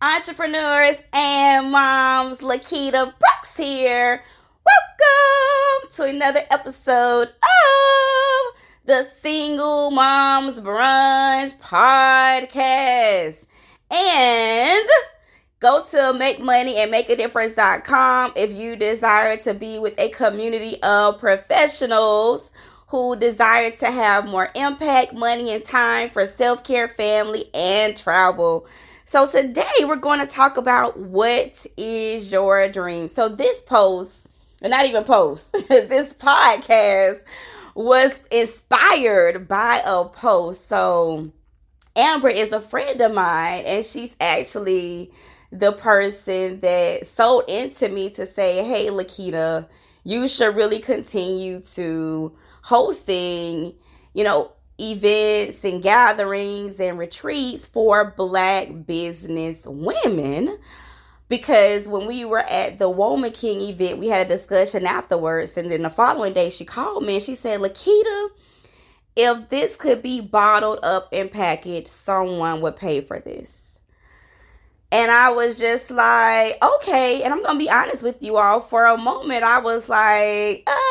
Entrepreneurs and moms. Lakita Brooks here. Welcome to another episode of the Single Moms Brunch Podcast. And go to make money and make a difference.com if you desire to be with a community of professionals who desire to have more impact, money, and time for self care, family, and travel. So today we're going to talk about what is your dream. So this post, not even post, this podcast was inspired by a post. So Amber is a friend of mine and she's actually the person that sold into me to say, "Hey Lakita, you should really continue to hosting, you know, events and gatherings and retreats for black business women because when we were at the Woman King event, we had a discussion afterwards. And then the following day, she called me and she said, Lakita, if this could be bottled up and packaged, someone would pay for this. And I was just like, okay. And I'm going to be honest with you all. For a moment, I was like, uh,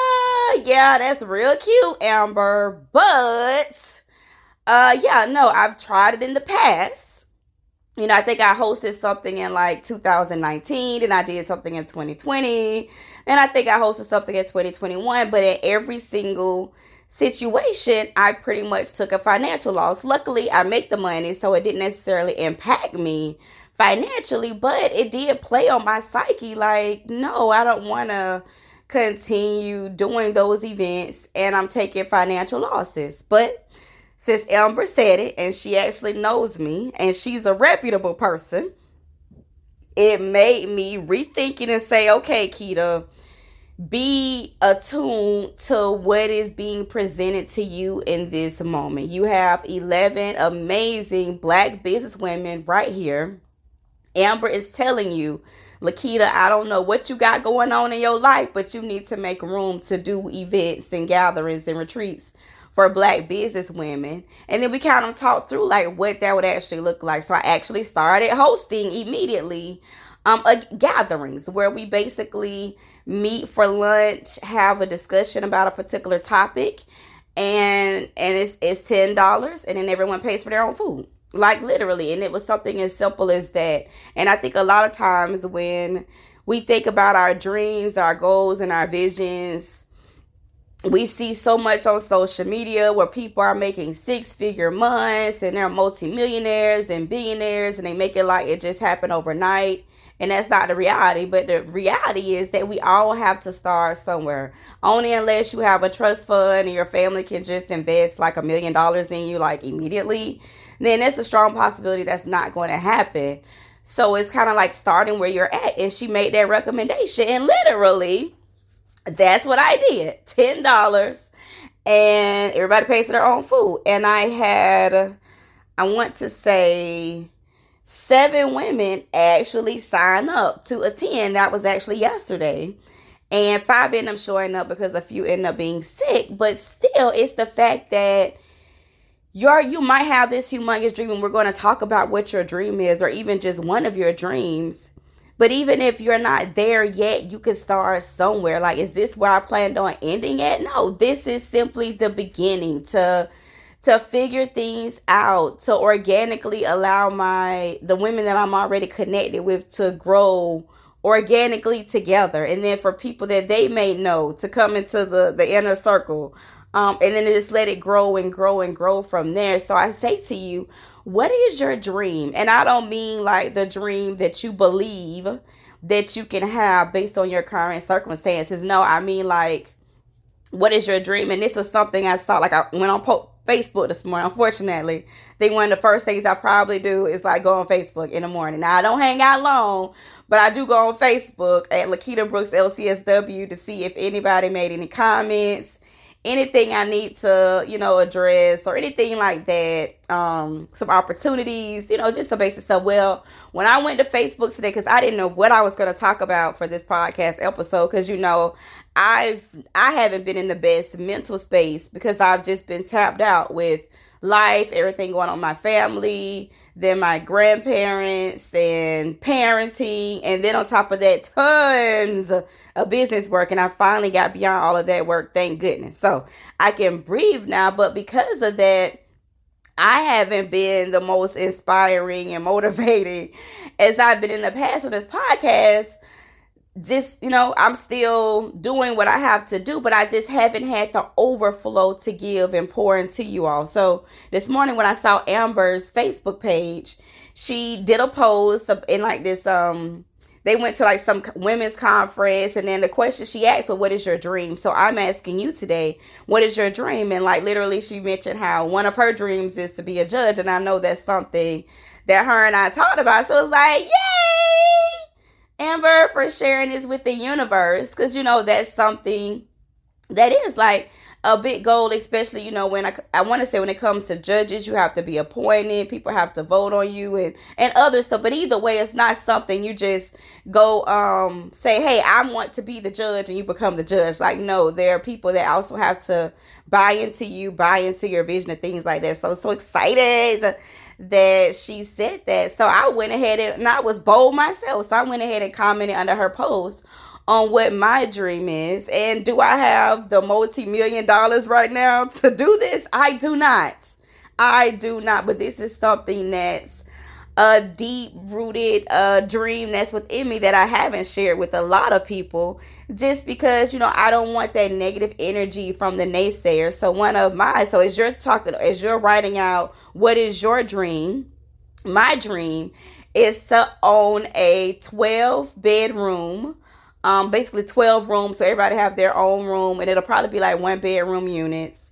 yeah, that's real cute, Amber. But uh yeah, no, I've tried it in the past. You know, I think I hosted something in like 2019 and I did something in 2020. And I think I hosted something in 2021, but in every single situation, I pretty much took a financial loss. Luckily, I make the money, so it didn't necessarily impact me financially, but it did play on my psyche like, no, I don't want to continue doing those events and I'm taking financial losses. But since Amber said it and she actually knows me and she's a reputable person, it made me rethinking and say, okay, Keita, be attuned to what is being presented to you in this moment. You have 11 amazing black businesswomen right here. Amber is telling you Lakita, I don't know what you got going on in your life, but you need to make room to do events and gatherings and retreats for black business women. And then we kind of talked through like what that would actually look like. So I actually started hosting immediately um a, gatherings where we basically meet for lunch, have a discussion about a particular topic, and and it's it's ten dollars and then everyone pays for their own food. Like literally. And it was something as simple as that. And I think a lot of times when we think about our dreams, our goals, and our visions, we see so much on social media where people are making six figure months and they're multimillionaires and billionaires and they make it like it just happened overnight. And that's not the reality. But the reality is that we all have to start somewhere. Only unless you have a trust fund and your family can just invest like a million dollars in you like immediately then it's a strong possibility that's not going to happen. So it's kind of like starting where you're at. And she made that recommendation. And literally, that's what I did $10. And everybody pays for their own food. And I had, I want to say, seven women actually sign up to attend. That was actually yesterday. And five end up showing up because a few end up being sick. But still, it's the fact that your you might have this humongous dream and we're going to talk about what your dream is or even just one of your dreams. But even if you're not there yet you can start somewhere. Like is this where i planned on ending at? No this is simply the beginning to to figure things out to organically allow my the women that i'm already connected with to grow organically together. And then for people that they may know to come into the the inner circle um, and then just let it grow and grow and grow from there. So I say to you, what is your dream? And I don't mean like the dream that you believe that you can have based on your current circumstances. No, I mean like what is your dream? And this was something I saw like I went on po- Facebook this morning. Unfortunately, think one of the first things I probably do is like go on Facebook in the morning. Now I don't hang out long, but I do go on Facebook at Lakita Brooks LCSW to see if anybody made any comments anything I need to, you know, address or anything like that, um, some opportunities, you know, just the basic stuff. Well, when I went to Facebook today, because I didn't know what I was going to talk about for this podcast episode, because you know, I've I haven't been in the best mental space because I've just been tapped out with life, everything going on my family, then my grandparents and parenting, and then on top of that, tons of business work. And I finally got beyond all of that work, thank goodness. So I can breathe now, but because of that, I haven't been the most inspiring and motivating as I've been in the past on this podcast just you know i'm still doing what i have to do but i just haven't had the overflow to give and pour into you all. So this morning when i saw amber's facebook page she did a post in like this um they went to like some women's conference and then the question she asked well what is your dream? So i'm asking you today what is your dream? And like literally she mentioned how one of her dreams is to be a judge and i know that's something that her and i talked about. So it's like yay Amber for sharing this with the universe because you know that's something that is like a big goal, especially you know when I, I want to say when it comes to judges, you have to be appointed, people have to vote on you and and other stuff. But either way, it's not something you just go um say, hey, I want to be the judge, and you become the judge. Like no, there are people that also have to buy into you, buy into your vision and things like that. So so excited that she said that. So I went ahead and, and I was bold myself. So I went ahead and commented under her post on what my dream is. And do I have the multi million dollars right now to do this? I do not. I do not. But this is something that's a deep rooted uh, dream that's within me that I haven't shared with a lot of people just because, you know, I don't want that negative energy from the naysayers. So, one of my, so as you're talking, as you're writing out what is your dream, my dream is to own a 12 bedroom um basically 12 rooms so everybody have their own room and it'll probably be like one bedroom units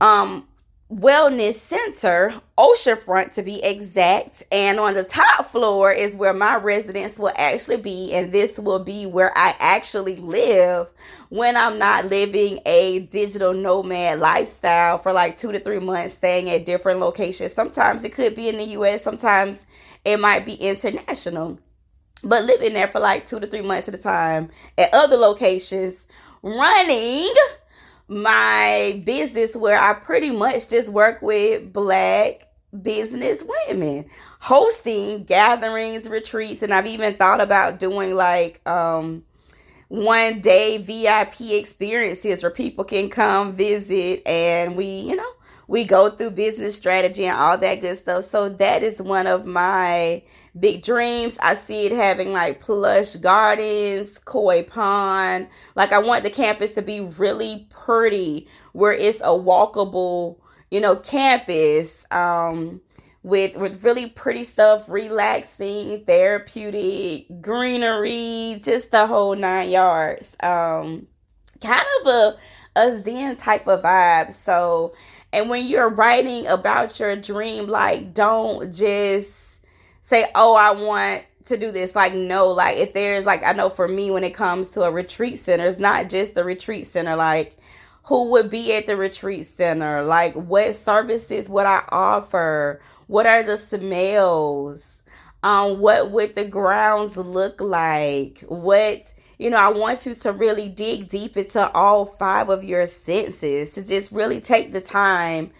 um wellness center, oceanfront to be exact. And on the top floor is where my residence will actually be. And this will be where I actually live when I'm not living a digital nomad lifestyle for like two to three months, staying at different locations. Sometimes it could be in the US, sometimes it might be international. But living there for like two to three months at a time at other locations, running my business where I pretty much just work with black business women. Hosting gatherings, retreats, and I've even thought about doing like um one day VIP experiences where people can come visit and we, you know, we go through business strategy and all that good stuff. So that is one of my big dreams. I see it having like plush gardens, koi pond. Like I want the campus to be really pretty where it's a walkable, you know, campus. Um with with really pretty stuff, relaxing, therapeutic, greenery, just the whole nine yards. Um kind of a a zen type of vibe. So and when you're writing about your dream, like don't just say, "Oh, I want to do this." Like no, like if there's like I know for me when it comes to a retreat center, it's not just the retreat center like who would be at the retreat center, like what services would I offer? What are the smells? Um, what would the grounds look like? What you know, I want you to really dig deep into all five of your senses to just really take the time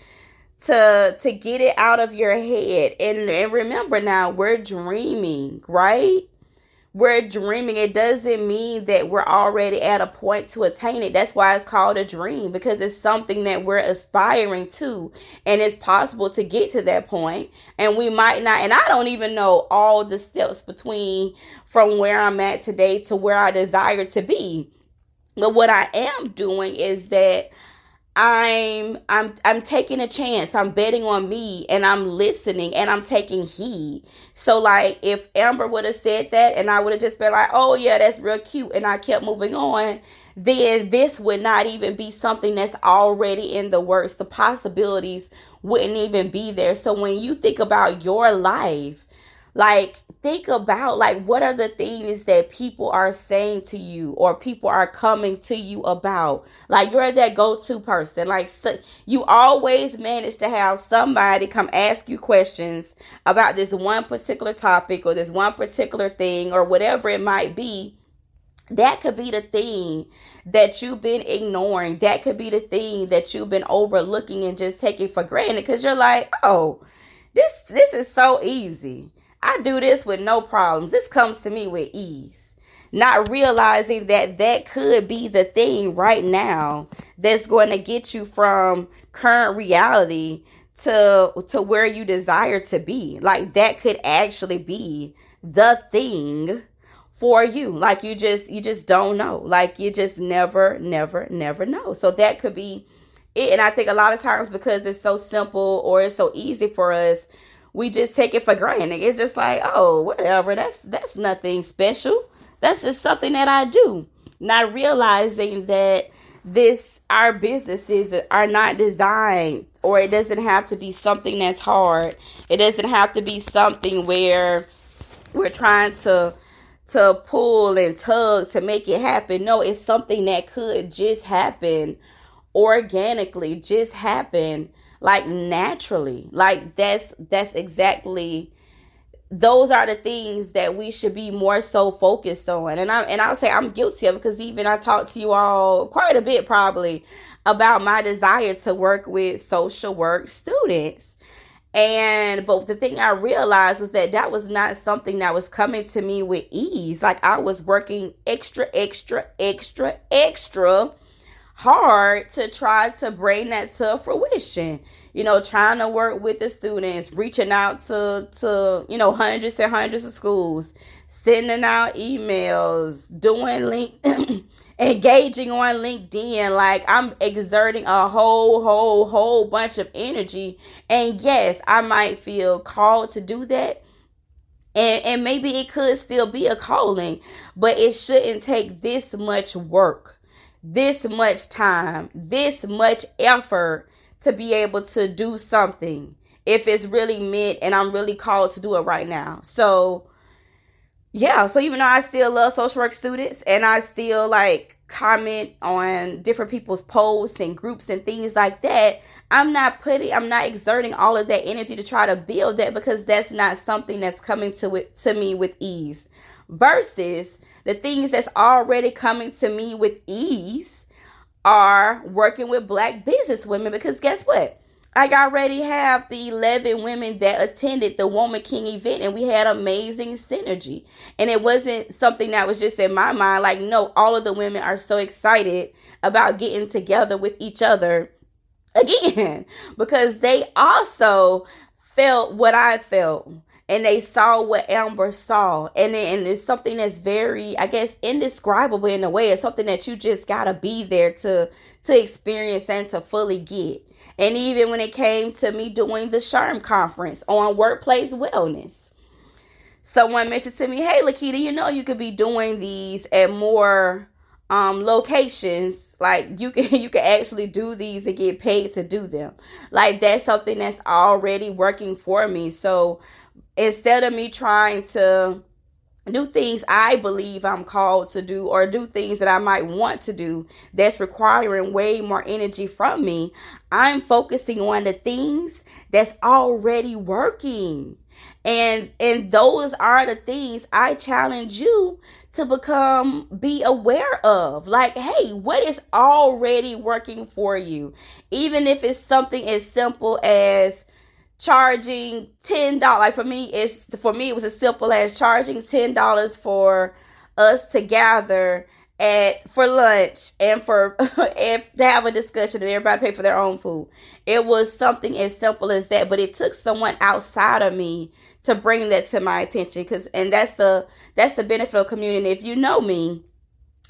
to to get it out of your head. And, and remember now, we're dreaming, right? We're dreaming, it doesn't mean that we're already at a point to attain it. That's why it's called a dream because it's something that we're aspiring to, and it's possible to get to that point. And we might not, and I don't even know all the steps between from where I'm at today to where I desire to be. But what I am doing is that I'm I'm I'm taking a chance. I'm betting on me and I'm listening and I'm taking heed. So like if Amber would have said that and I would have just been like, "Oh yeah, that's real cute," and I kept moving on, then this would not even be something that's already in the works. The possibilities wouldn't even be there. So when you think about your life, like think about like what are the things that people are saying to you or people are coming to you about? Like you're that go-to person. Like so, you always manage to have somebody come ask you questions about this one particular topic or this one particular thing or whatever it might be. That could be the thing that you've been ignoring. That could be the thing that you've been overlooking and just taking for granted because you're like oh this this is so easy I do this with no problems. This comes to me with ease. Not realizing that that could be the thing right now that's going to get you from current reality to to where you desire to be. Like that could actually be the thing for you. Like you just you just don't know. Like you just never never never know. So that could be it. And I think a lot of times because it's so simple or it's so easy for us we just take it for granted. It's just like, oh, whatever. That's that's nothing special. That's just something that I do. Not realizing that this our businesses are not designed or it doesn't have to be something that's hard. It doesn't have to be something where we're trying to to pull and tug to make it happen. No, it's something that could just happen organically, just happen like naturally. Like that's that's exactly those are the things that we should be more so focused on. And I and I'll say I'm guilty of because even I talked to you all quite a bit probably about my desire to work with social work students. And but the thing I realized was that that was not something that was coming to me with ease. Like I was working extra, extra, extra, extra hard to try to bring that to fruition. You know, trying to work with the students, reaching out to to you know hundreds and hundreds of schools, sending out emails, doing link engaging on LinkedIn. Like I'm exerting a whole, whole, whole bunch of energy. And yes, I might feel called to do that. And, and maybe it could still be a calling, but it shouldn't take this much work this much time, this much effort to be able to do something if it's really meant and I'm really called to do it right now. So, yeah, so even though I still love social work students and I still like comment on different people's posts and groups and things like that, I'm not putting I'm not exerting all of that energy to try to build that because that's not something that's coming to it to me with ease. Versus the things that's already coming to me with ease are working with black business women because guess what? I already have the 11 women that attended the Woman King event and we had amazing synergy. And it wasn't something that was just in my mind like no, all of the women are so excited about getting together with each other again because they also felt what I felt and they saw what Amber saw. And, and it's something that's very, I guess, indescribable in a way. It's something that you just gotta be there to to experience and to fully get. And even when it came to me doing the SHRM conference on workplace wellness, someone mentioned to me, "Hey, Lakita, you know you could be doing these at more um, locations like you can you can actually do these and get paid to do them like that's something that's already working for me so instead of me trying to do things I believe I'm called to do or do things that I might want to do that's requiring way more energy from me, I'm focusing on the things that's already working. And and those are the things I challenge you to become be aware of. Like, hey, what is already working for you? Even if it's something as simple as charging ten dollars. Like for me, it's for me it was as simple as charging ten dollars for us to gather at for lunch and for if to have a discussion and everybody pay for their own food. It was something as simple as that, but it took someone outside of me to bring that to my attention because and that's the that's the benefit of community. If you know me,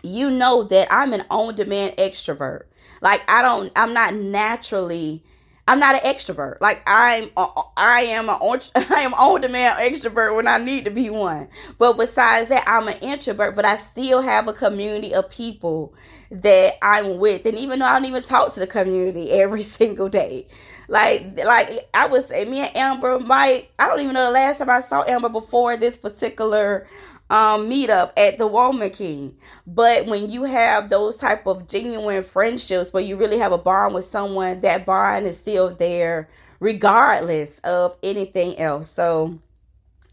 you know that I'm an on demand extrovert. Like I don't I'm not naturally I'm not an extrovert. Like I'm, I am an I am on demand extrovert when I need to be one. But besides that, I'm an introvert. But I still have a community of people that I'm with, and even though I don't even talk to the community every single day, like like I was say, me and Amber might. I don't even know the last time I saw Amber before this particular um, meetup at the Woman King. But when you have those type of genuine friendships where you really have a bond with someone, that bond is still there regardless of anything else. So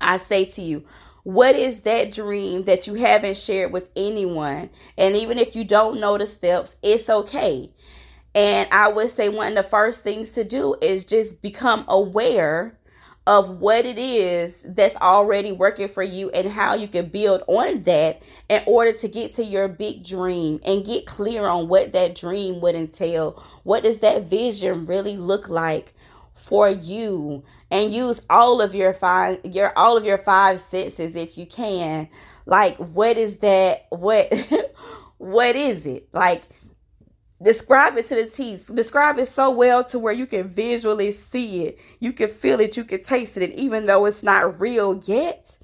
I say to you, what is that dream that you haven't shared with anyone? And even if you don't know the steps, it's okay. And I would say one of the first things to do is just become aware of what it is that's already working for you and how you can build on that in order to get to your big dream and get clear on what that dream would entail. What does that vision really look like for you? And use all of your five your all of your five senses if you can. Like what is that what what is it? Like describe it to the teeth describe it so well to where you can visually see it. You can feel it. You can taste it. And even though it's not real yet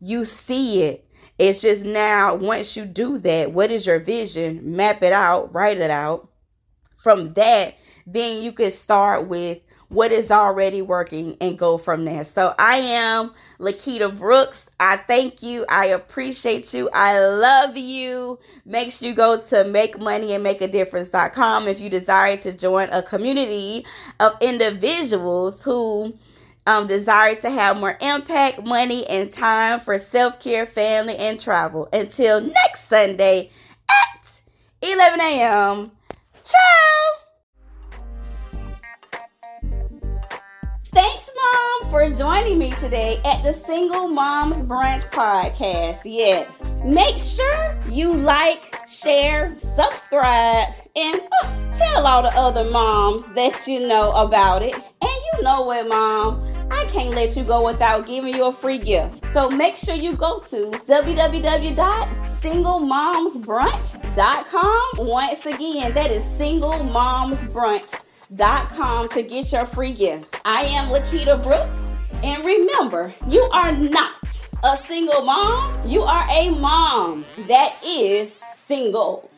you see it. It's just now once you do that what is your vision? Map it out. Write it out. From that then you can start with what is already working and go from there. So I am Lakita Brooks. I thank you. I appreciate you. I love you. Make sure you go to makemoneyandmakeadifference.com if you desire to join a community of individuals who um, desire to have more impact, money, and time for self care, family, and travel. Until next Sunday at 11 a.m. Ciao! For joining me today at the Single Moms Brunch podcast. Yes. Make sure you like, share, subscribe, and oh, tell all the other moms that you know about it. And you know what, Mom? I can't let you go without giving you a free gift. So make sure you go to www.singlemomsbrunch.com. Once again, that is Single Moms Brunch com to get your free gift. I am Lakita Brooks, and remember, you are not a single mom, you are a mom that is single.